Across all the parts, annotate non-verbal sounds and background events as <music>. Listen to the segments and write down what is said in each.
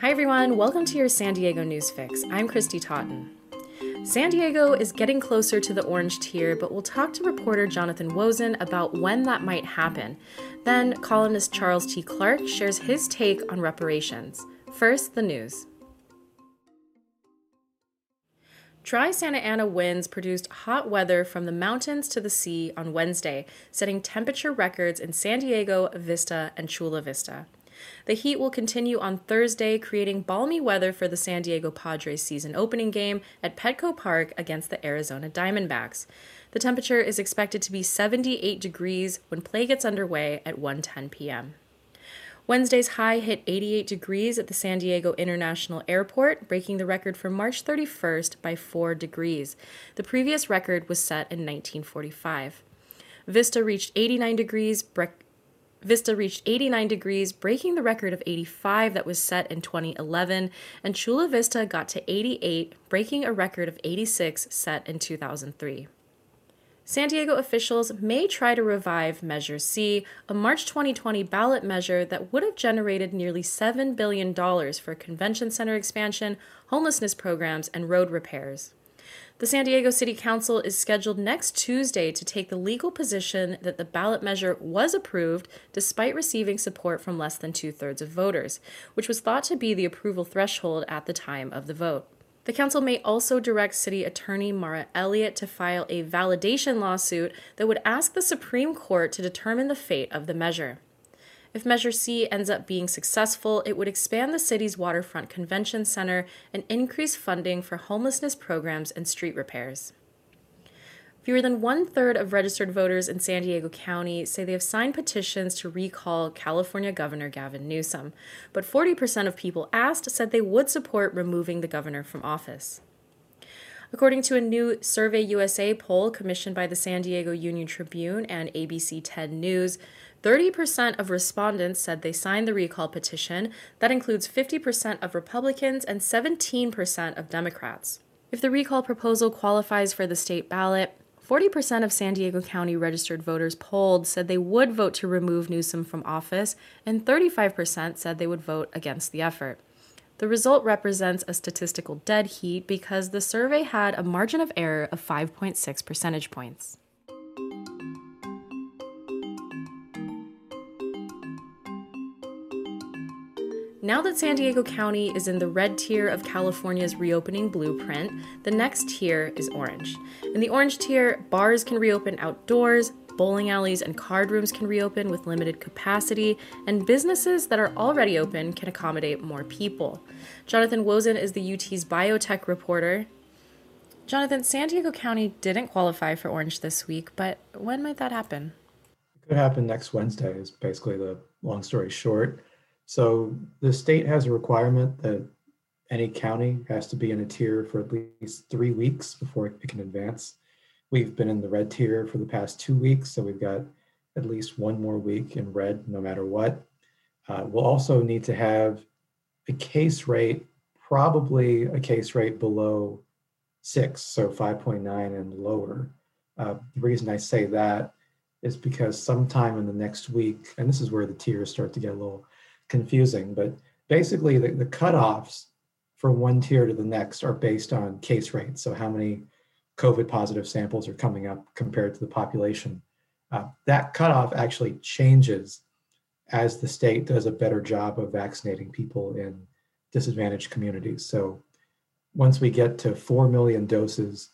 Hi, everyone. Welcome to your San Diego News Fix. I'm Kristy Totten. San Diego is getting closer to the orange tier, but we'll talk to reporter Jonathan Wosen about when that might happen. Then, columnist Charles T. Clark shares his take on reparations. First, the news. Dry Santa Ana winds produced hot weather from the mountains to the sea on Wednesday, setting temperature records in San Diego, Vista, and Chula Vista. The heat will continue on Thursday, creating balmy weather for the San Diego Padres season opening game at Petco Park against the Arizona Diamondbacks. The temperature is expected to be 78 degrees when play gets underway at 1:10 p.m. Wednesday's high hit 88 degrees at the San Diego International Airport, breaking the record for March 31st by 4 degrees. The previous record was set in 1945. Vista reached 89 degrees, Vista reached 89 degrees, breaking the record of 85 that was set in 2011, and Chula Vista got to 88, breaking a record of 86 set in 2003. San Diego officials may try to revive Measure C, a March 2020 ballot measure that would have generated nearly $7 billion for convention center expansion, homelessness programs, and road repairs. The San Diego City Council is scheduled next Tuesday to take the legal position that the ballot measure was approved despite receiving support from less than two thirds of voters, which was thought to be the approval threshold at the time of the vote. The council may also direct City Attorney Mara Elliott to file a validation lawsuit that would ask the Supreme Court to determine the fate of the measure. If Measure C ends up being successful, it would expand the city's waterfront convention center and increase funding for homelessness programs and street repairs. Fewer than one third of registered voters in San Diego County say they have signed petitions to recall California Governor Gavin Newsom, but 40% of people asked said they would support removing the governor from office. According to a new Survey USA poll commissioned by the San Diego Union Tribune and ABC 10 News, 30% of respondents said they signed the recall petition. That includes 50% of Republicans and 17% of Democrats. If the recall proposal qualifies for the state ballot, 40% of San Diego County registered voters polled said they would vote to remove Newsom from office, and 35% said they would vote against the effort. The result represents a statistical dead heat because the survey had a margin of error of 5.6 percentage points. Now that San Diego County is in the red tier of California's reopening blueprint, the next tier is orange. In the orange tier, bars can reopen outdoors, bowling alleys and card rooms can reopen with limited capacity, and businesses that are already open can accommodate more people. Jonathan Wosen is the UT's biotech reporter. Jonathan, San Diego County didn't qualify for orange this week, but when might that happen? It could happen next Wednesday, is basically the long story short. So the state has a requirement that any county has to be in a tier for at least three weeks before it can advance. We've been in the red tier for the past two weeks, so we've got at least one more week in red no matter what. Uh, we'll also need to have a case rate, probably a case rate below six, so 5.9 and lower. Uh, the reason I say that is because sometime in the next week, and this is where the tiers start to get a little confusing, but basically the, the cutoffs from one tier to the next are based on case rates. So how many COVID positive samples are coming up compared to the population. Uh, that cutoff actually changes as the state does a better job of vaccinating people in disadvantaged communities. So once we get to 4 million doses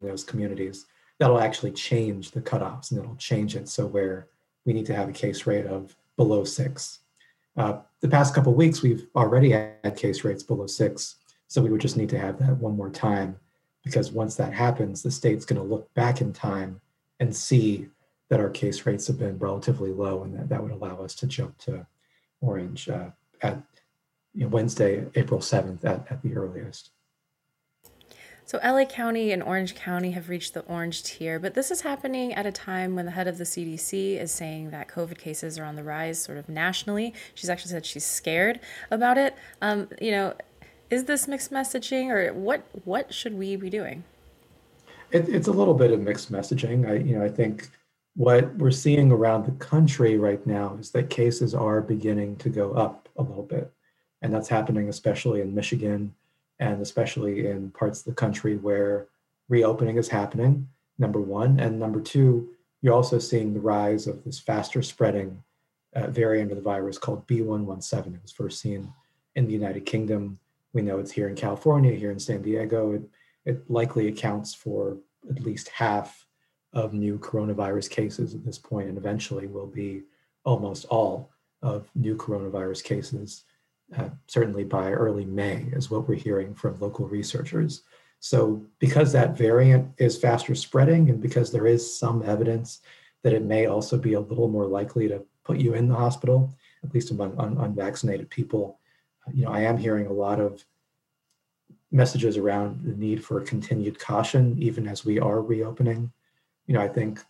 in those communities, that'll actually change the cutoffs and it'll change it so where we need to have a case rate of below six. Uh, the past couple weeks, we've already had case rates below six, so we would just need to have that one more time, because once that happens, the state's going to look back in time and see that our case rates have been relatively low, and that, that would allow us to jump to orange uh, at you know, Wednesday, April 7th at, at the earliest. So, LA County and Orange County have reached the orange tier, but this is happening at a time when the head of the CDC is saying that COVID cases are on the rise, sort of nationally. She's actually said she's scared about it. Um, you know, is this mixed messaging, or what? What should we be doing? It, it's a little bit of mixed messaging. I, you know, I think what we're seeing around the country right now is that cases are beginning to go up a little bit. And that's happening especially in Michigan and especially in parts of the country where reopening is happening, number one. And number two, you're also seeing the rise of this faster spreading uh, variant of the virus called B117. It was first seen in the United Kingdom. We know it's here in California, here in San Diego. It, it likely accounts for at least half of new coronavirus cases at this point, and eventually will be almost all of new coronavirus cases, uh, certainly by early May, is what we're hearing from local researchers. So, because that variant is faster spreading, and because there is some evidence that it may also be a little more likely to put you in the hospital, at least among un- unvaccinated people, you know, I am hearing a lot of messages around the need for continued caution, even as we are reopening. You know, I think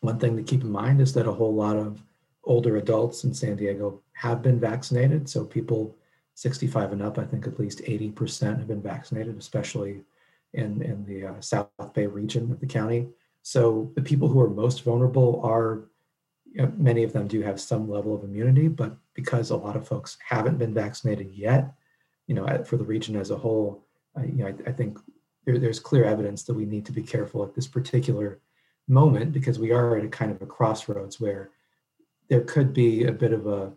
one thing to keep in mind is that a whole lot of older adults in San Diego have been vaccinated. So people 65 and up, I think at least 80% have been vaccinated, especially in, in the uh, South Bay region of the county. So the people who are most vulnerable are, you know, many of them do have some level of immunity, but because a lot of folks haven't been vaccinated yet, you know, for the region as a whole, uh, you know, I, I think there, there's clear evidence that we need to be careful at this particular moment because we are at a kind of a crossroads where there could be a bit of a,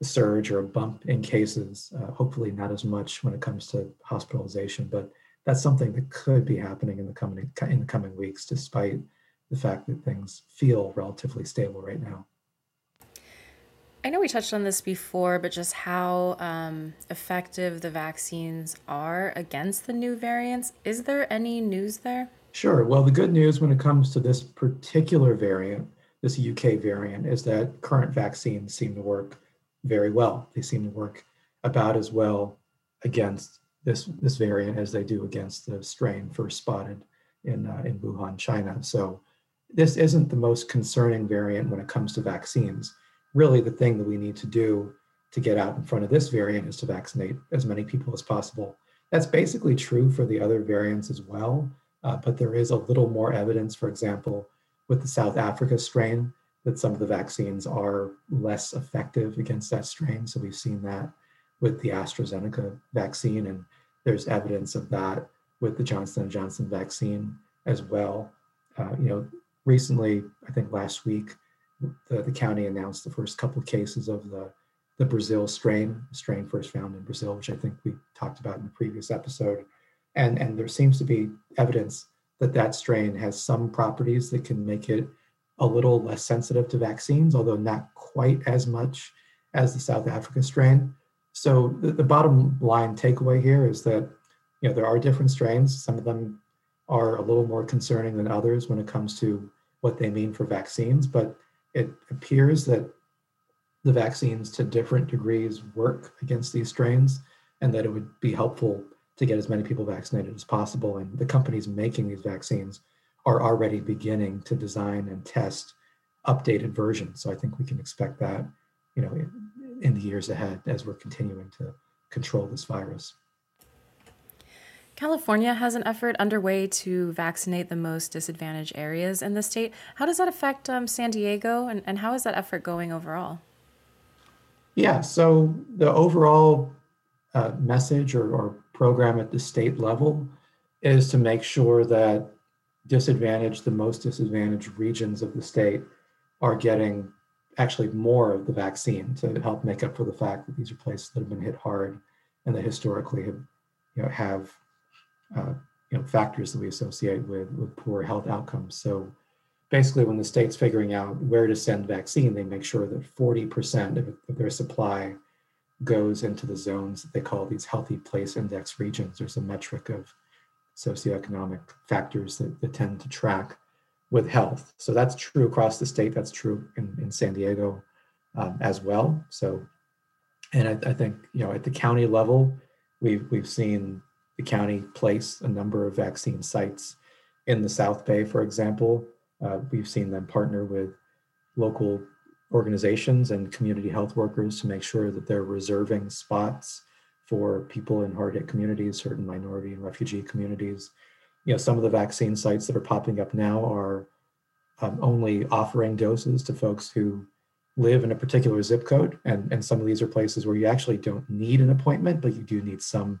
a surge or a bump in cases. Uh, hopefully, not as much when it comes to hospitalization, but that's something that could be happening in the coming in the coming weeks, despite the fact that things feel relatively stable right now. I know we touched on this before, but just how um, effective the vaccines are against the new variants. Is there any news there? Sure. Well, the good news when it comes to this particular variant this UK variant is that current vaccines seem to work very well. They seem to work about as well against this this variant as they do against the strain first spotted in uh, in Wuhan, China. So this isn't the most concerning variant when it comes to vaccines. Really, the thing that we need to do to get out in front of this variant is to vaccinate as many people as possible. That's basically true for the other variants as well, uh, but there is a little more evidence, for example, with the South Africa strain that some of the vaccines are less effective against that strain. So we've seen that with the AstraZeneca vaccine, and there's evidence of that with the Johnson & Johnson vaccine as well. Uh, you know, recently, I think last week, the, the county announced the first couple of cases of the, the Brazil strain, strain first found in Brazil, which I think we talked about in the previous episode. And, and there seems to be evidence that that strain has some properties that can make it a little less sensitive to vaccines, although not quite as much as the South Africa strain. So the, the bottom line takeaway here is that you know there are different strains. Some of them are a little more concerning than others when it comes to what they mean for vaccines, but it appears that the vaccines to different degrees work against these strains and that it would be helpful to get as many people vaccinated as possible. And the companies making these vaccines are already beginning to design and test updated versions. So I think we can expect that, you know, in, in the years ahead as we're continuing to control this virus. California has an effort underway to vaccinate the most disadvantaged areas in the state. How does that affect um, San Diego, and, and how is that effort going overall? Yeah, so the overall uh, message or, or program at the state level is to make sure that disadvantaged, the most disadvantaged regions of the state are getting actually more of the vaccine to help make up for the fact that these are places that have been hit hard and that historically have, you know, have uh, you know, factors that we associate with, with poor health outcomes. So basically when the state's figuring out where to send vaccine, they make sure that 40% of, their supply goes into the zones that they call these healthy place index regions. There's a metric of socioeconomic factors that, that tend to track with health. So that's true across the state. That's true in, in San Diego um, as well. So, and I, I, think you know at the county level, we've we've seen the county place a number of vaccine sites in the South Bay, for example. Uh, we've seen them partner with local organizations and community health workers to make sure that they're reserving spots for people in hard hit communities, certain minority and refugee communities. You know, some of the vaccine sites that are popping up now are um, only offering doses to folks who live in a particular zip code. And, and some of these are places where you actually don't need an appointment, but you do need some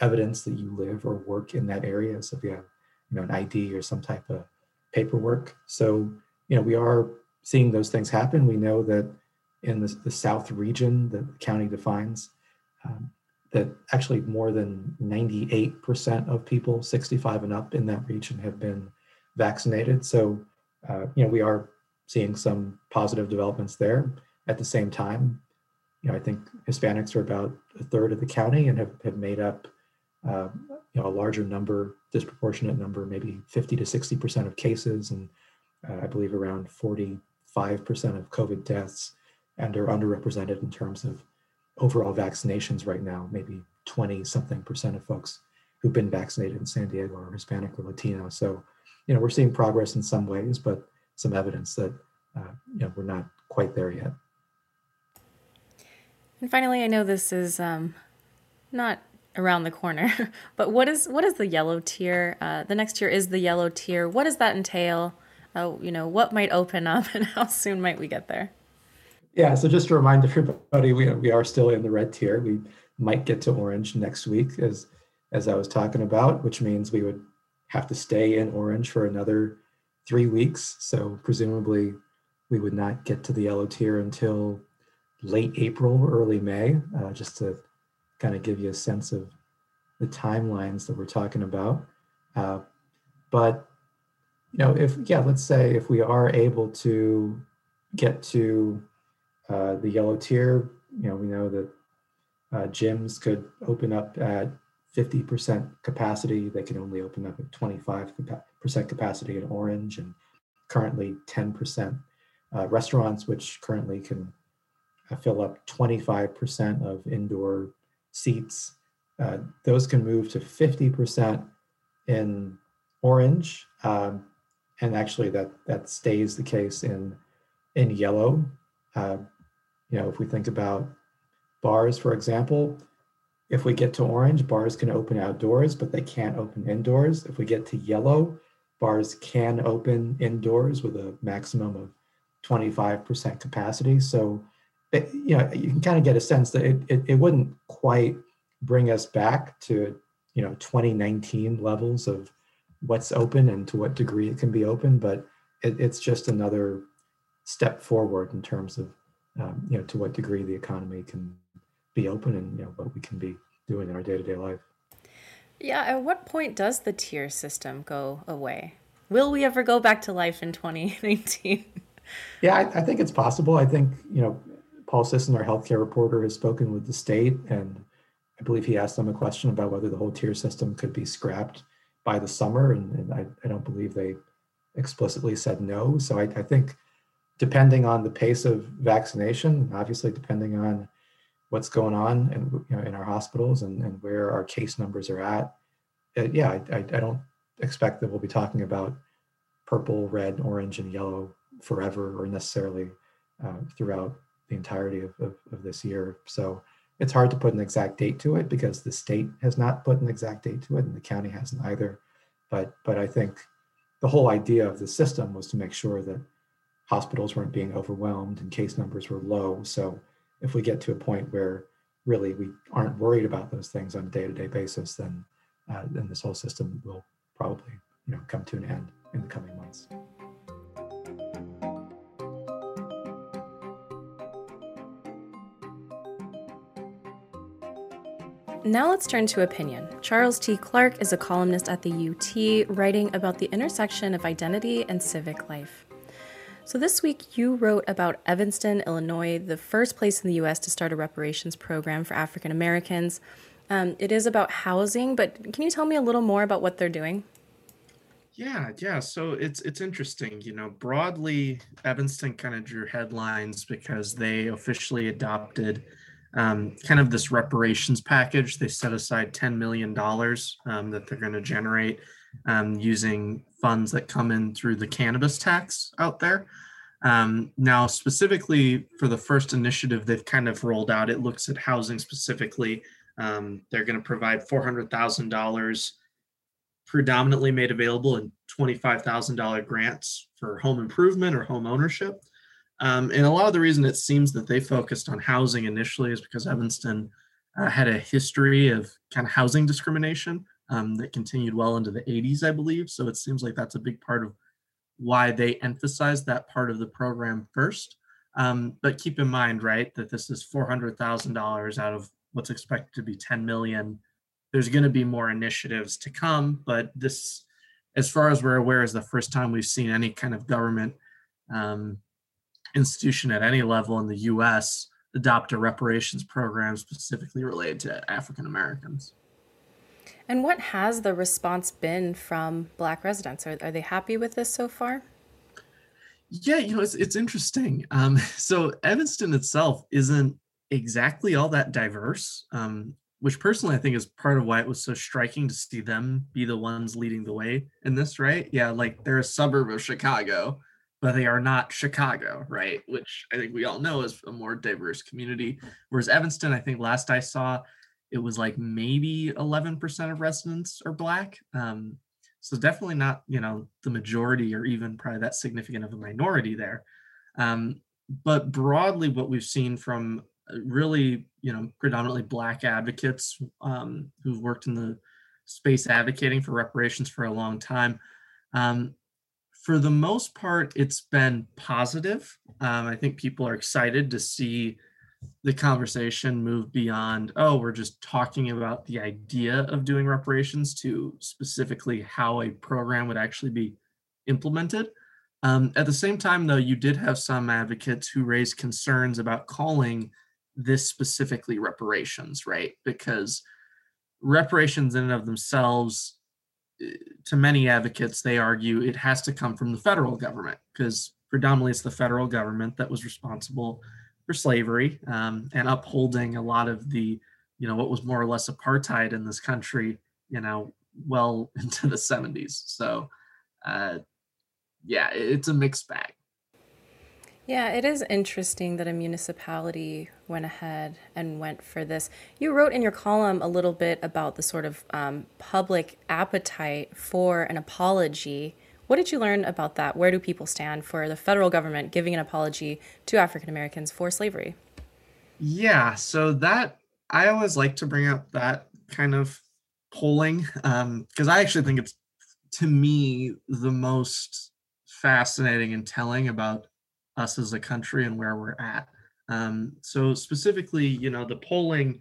evidence that you live or work in that area. So if you have, you know, an ID or some type of paperwork. So, you know, we are seeing those things happen. We know that in the, the South region that the county defines, um, that actually more than 98% of people 65 and up in that region have been vaccinated. So, uh, you know, we are seeing some positive developments there. At the same time, you know, I think Hispanics are about a third of the county and have, have made up, uh, you know, a larger number, disproportionate number, maybe 50 to 60% of cases, and uh, I believe around 45% of COVID deaths, and are underrepresented in terms of overall vaccinations right now. Maybe 20 something percent of folks who've been vaccinated in San Diego are Hispanic or Latino. So, you know, we're seeing progress in some ways, but some evidence that uh, you know we're not quite there yet. And finally, I know this is um, not around the corner, <laughs> but what is what is the yellow tier? Uh, the next tier is the yellow tier. What does that entail? Uh, you know, what might open up, <laughs> and how soon might we get there? Yeah, so just to remind everybody, we we are still in the red tier. We might get to orange next week, as as I was talking about, which means we would have to stay in orange for another three weeks. So presumably we would not get to the yellow tier until late April, early May, uh, just to kind of give you a sense of the timelines that we're talking about. Uh, but you know, if yeah, let's say if we are able to get to uh, the yellow tier, you know, we know that uh, gyms could open up at 50% capacity. They can only open up at 25% capacity in orange and currently 10%. Uh, restaurants, which currently can uh, fill up 25% of indoor seats, uh, those can move to 50% in orange. Um, and actually that, that stays the case in, in yellow. Uh, you know, if we think about bars, for example, if we get to orange, bars can open outdoors, but they can't open indoors. If we get to yellow, bars can open indoors with a maximum of 25% capacity. So, it, you know, you can kind of get a sense that it, it, it wouldn't quite bring us back to, you know, 2019 levels of what's open and to what degree it can be open, but it, it's just another step forward in terms of, um, you know, to what degree the economy can be open and you know what we can be doing in our day-to-day life. Yeah at what point does the tier system go away? Will we ever go back to life in 2019 yeah I, I think it's possible. I think you know paul sisson our healthcare reporter has spoken with the state and i believe he asked them a question about whether the whole tier system could be scrapped by the summer and, and I, I don't believe they explicitly said no so I, I think depending on the pace of vaccination obviously depending on what's going on in, you know, in our hospitals and, and where our case numbers are at. Uh, yeah, I, I, I, don't expect that we'll be talking about purple, red, orange, and yellow forever or necessarily uh, throughout the entirety of, of, of, this year. So it's hard to put an exact date to it because the state has not put an exact date to it and the county hasn't either. But, but I think the whole idea of the system was to make sure that hospitals weren't being overwhelmed and case numbers were low. So if we get to a point where really we aren't worried about those things on a day-to-day basis, then uh, then this whole system will probably you know come to an end in the coming months. Now let's turn to opinion. Charles T. Clark is a columnist at the UT writing about the intersection of identity and civic life. So, this week you wrote about Evanston, Illinois, the first place in the US to start a reparations program for African Americans. Um, it is about housing, but can you tell me a little more about what they're doing? Yeah, yeah. So it's it's interesting. You know, broadly, Evanston kind of drew headlines because they officially adopted um, kind of this reparations package. They set aside ten million dollars um, that they're going to generate um, using funds that come in through the cannabis tax out there. Um, now, specifically for the first initiative they've kind of rolled out, it looks at housing specifically. Um, they're going to provide $400,000 predominantly made available in $25,000 grants for home improvement or home ownership. Um, and a lot of the reason it seems that they focused on housing initially is because Evanston uh, had a history of kind of housing discrimination um, that continued well into the 80s, I believe. So it seems like that's a big part of why they emphasized that part of the program first. Um, but keep in mind, right, that this is $400,000 out of what's expected to be 10 million. There's going to be more initiatives to come, but this, as far as we're aware, is the first time we've seen any kind of government um, institution at any level in the US adopt a reparations program specifically related to African Americans. And what has the response been from Black residents? Are, are they happy with this so far? Yeah, you know, it's, it's interesting. Um, <laughs> so Evanston itself isn't exactly all that diverse, um, which personally I think is part of why it was so striking to see them be the ones leading the way in this, right? Yeah, like they're a suburb of Chicago, but they are not Chicago, right? Which I think we all know is a more diverse community. Whereas Evanston, I think last I saw, it was like maybe 11% of residents are black. Um, so definitely not, you know, the majority or even probably that significant of a minority there. Um, but broadly, what we've seen from uh, really, you know, predominantly black advocates um, who've worked in the space advocating for reparations for a long time. For the most part, it's been positive. Um, I think people are excited to see the conversation move beyond, oh, we're just talking about the idea of doing reparations to specifically how a program would actually be implemented. Um, at the same time, though, you did have some advocates who raised concerns about calling this specifically reparations, right? Because reparations in and of themselves, to many advocates, they argue it has to come from the federal government because predominantly it's the federal government that was responsible for slavery um, and upholding a lot of the, you know, what was more or less apartheid in this country, you know, well <laughs> into the 70s. So, uh, yeah, it's a mixed bag. Yeah, it is interesting that a municipality went ahead and went for this. You wrote in your column a little bit about the sort of um, public appetite for an apology what did you learn about that? Where do people stand for the federal government giving an apology to African Americans for slavery? Yeah, so that I always like to bring up that kind of polling because um, I actually think it's to me the most fascinating and telling about us as a country and where we're at. Um, so specifically, you know, the polling,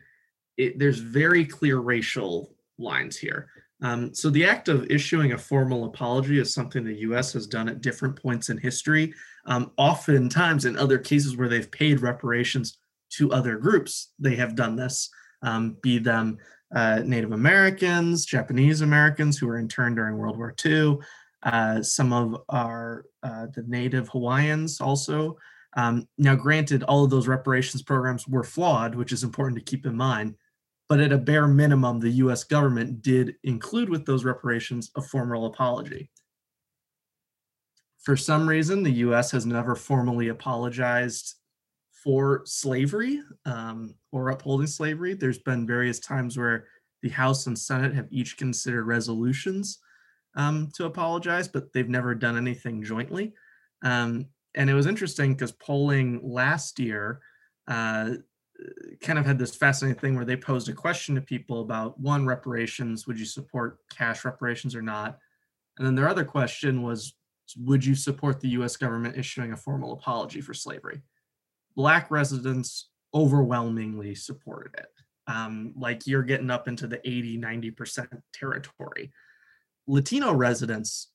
it, there's very clear racial lines here. Um, so the act of issuing a formal apology is something the U.S. has done at different points in history. Um, oftentimes, in other cases where they've paid reparations to other groups, they have done this, um, be them uh, Native Americans, Japanese Americans who were interned during World War II, uh, some of our uh, the Native Hawaiians also. Um, now, granted, all of those reparations programs were flawed, which is important to keep in mind but at a bare minimum, the US government did include with those reparations a formal apology. For some reason, the US has never formally apologized for slavery um, or upholding slavery. There's been various times where the House and Senate have each considered resolutions um, to apologize, but they've never done anything jointly. Um, and it was interesting because polling last year, uh, kind of had this fascinating thing where they posed a question to people about one reparations would you support cash reparations or not? And then their other question was would you support the us government issuing a formal apology for slavery? Black residents overwhelmingly supported it. Um, like you're getting up into the 80 90% territory latino residents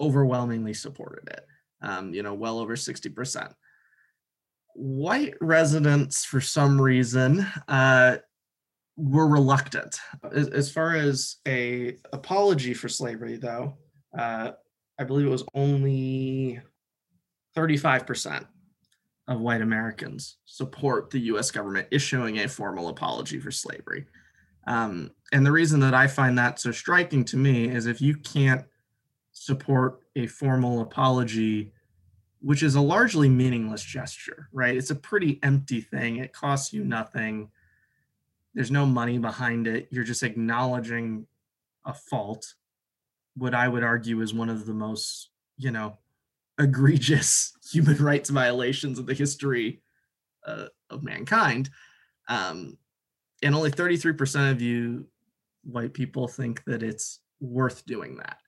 overwhelmingly supported it um, you know well over 60% white residents, for some reason, uh, were reluctant. As, far as a apology for slavery, though, uh, I believe it was only 35% of white Americans support the U.S. government issuing a formal apology for slavery. Um, and the reason that I find that so striking to me is if you can't support a formal apology which is a largely meaningless gesture, right? It's a pretty empty thing. It costs you nothing. There's no money behind it. You're just acknowledging a fault. What I would argue is one of the most, you know, egregious <laughs> human rights violations in the history uh, of mankind. Um, and only 33% of you white people think that it's worth doing that.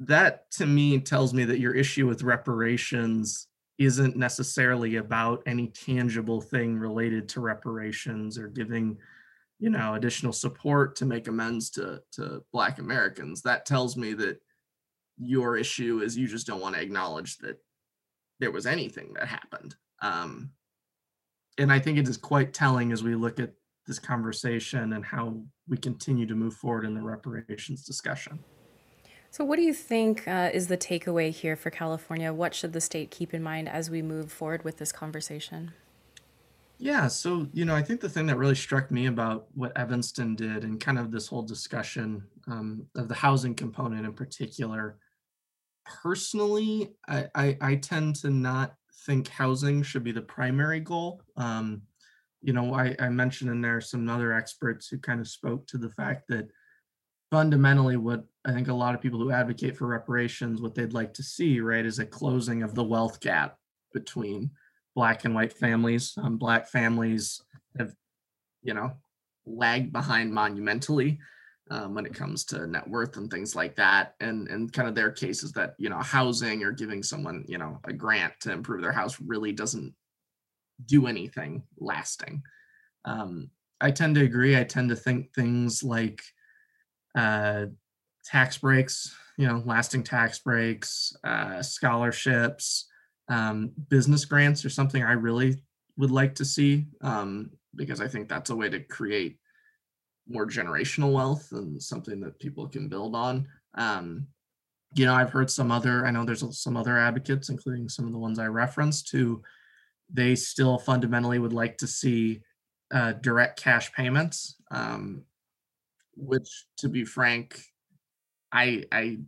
That to me tells me that your issue with reparations isn't necessarily about any tangible thing related to reparations or giving you know additional support to make amends to to black americans that tells me that your issue is you just don't want to acknowledge that there was anything that happened um and i think it is quite telling as we look at this conversation and how we continue to move forward in the reparations discussion so, what do you think uh, is the takeaway here for California? What should the state keep in mind as we move forward with this conversation? Yeah, so you know, I think the thing that really struck me about what Evanston did and kind of this whole discussion um, of the housing component in particular, personally, I, I, I tend to not think housing should be the primary goal. Um, you know, I, I mentioned in there some other experts who kind of spoke to the fact that fundamentally what I think a lot of people who advocate for reparations, what they'd like to see, right, is a closing of the wealth gap between black and white families. Um, black families have, you know, lagged behind monumentally um, when it comes to net worth and things like that. And and kind of their cases that you know housing or giving someone you know a grant to improve their house really doesn't do anything lasting. Um, I tend to agree. I tend to think things like uh, tax breaks, you know, lasting tax breaks, uh, scholarships, um, business grants are something I really would like to see um, because I think that's a way to create more generational wealth and something that people can build on. Um, you know, I've heard some other, I know there's some other advocates, including some of the ones I referenced, who they still fundamentally would like to see uh, direct cash payments. Um, which to be frank i i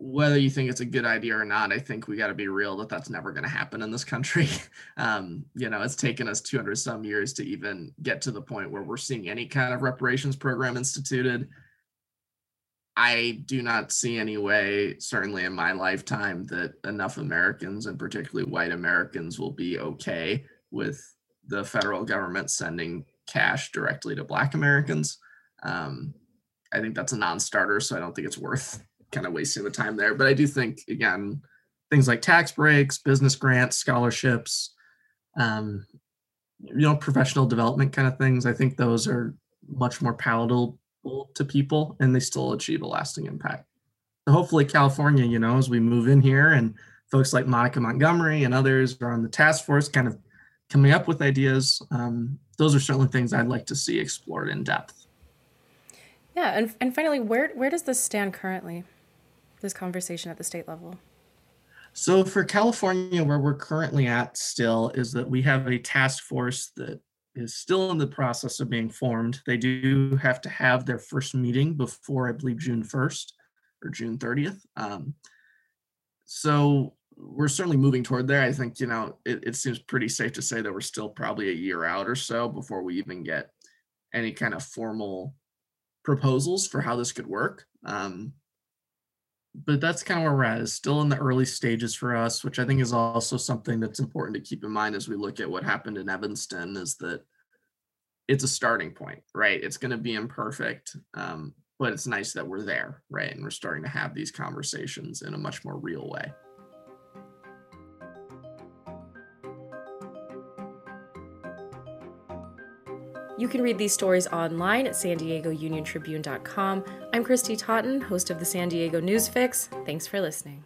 whether you think it's a good idea or not i think we got to be real that that's never going to happen in this country <laughs> um, you know it's taken us 200 some years to even get to the point where we're seeing any kind of reparations program instituted i do not see any way certainly in my lifetime that enough americans and particularly white americans will be okay with the federal government sending cash directly to Black Americans. Um, I think that's a non-starter, so I don't think it's worth kind of wasting the time there. But I do think again, things like tax breaks, business grants, scholarships, um, you know, professional development kind of things. I think those are much more palatable to people, and they still achieve a lasting impact. So hopefully, California, you know, as we move in here, and folks like Monica Montgomery and others are on the task force, kind of coming up with ideas. Um, those are certainly things I'd like to see explored in depth. Yeah, and and finally, where where does this stand currently? This conversation at the state level. So for California, where we're currently at still is that we have a task force that is still in the process of being formed. They do have to have their first meeting before I believe June 1st or June 30th. Um, so we're certainly moving toward there. I think, you know, it, it seems pretty safe to say that we're still probably a year out or so before we even get any kind of formal proposals for how this could work. Um, but that's kind of where we're at. Is still in the early stages for us, which I think is also something that's important to keep in mind as we look at what happened in Evanston. Is that it's a starting point, right? It's going to be imperfect, um, but it's nice that we're there, right? And we're starting to have these conversations in a much more real way. You can read these stories online at san diego union tribune.com. I'm Kristy Totten, host of the San Diego News Fix. Thanks for listening.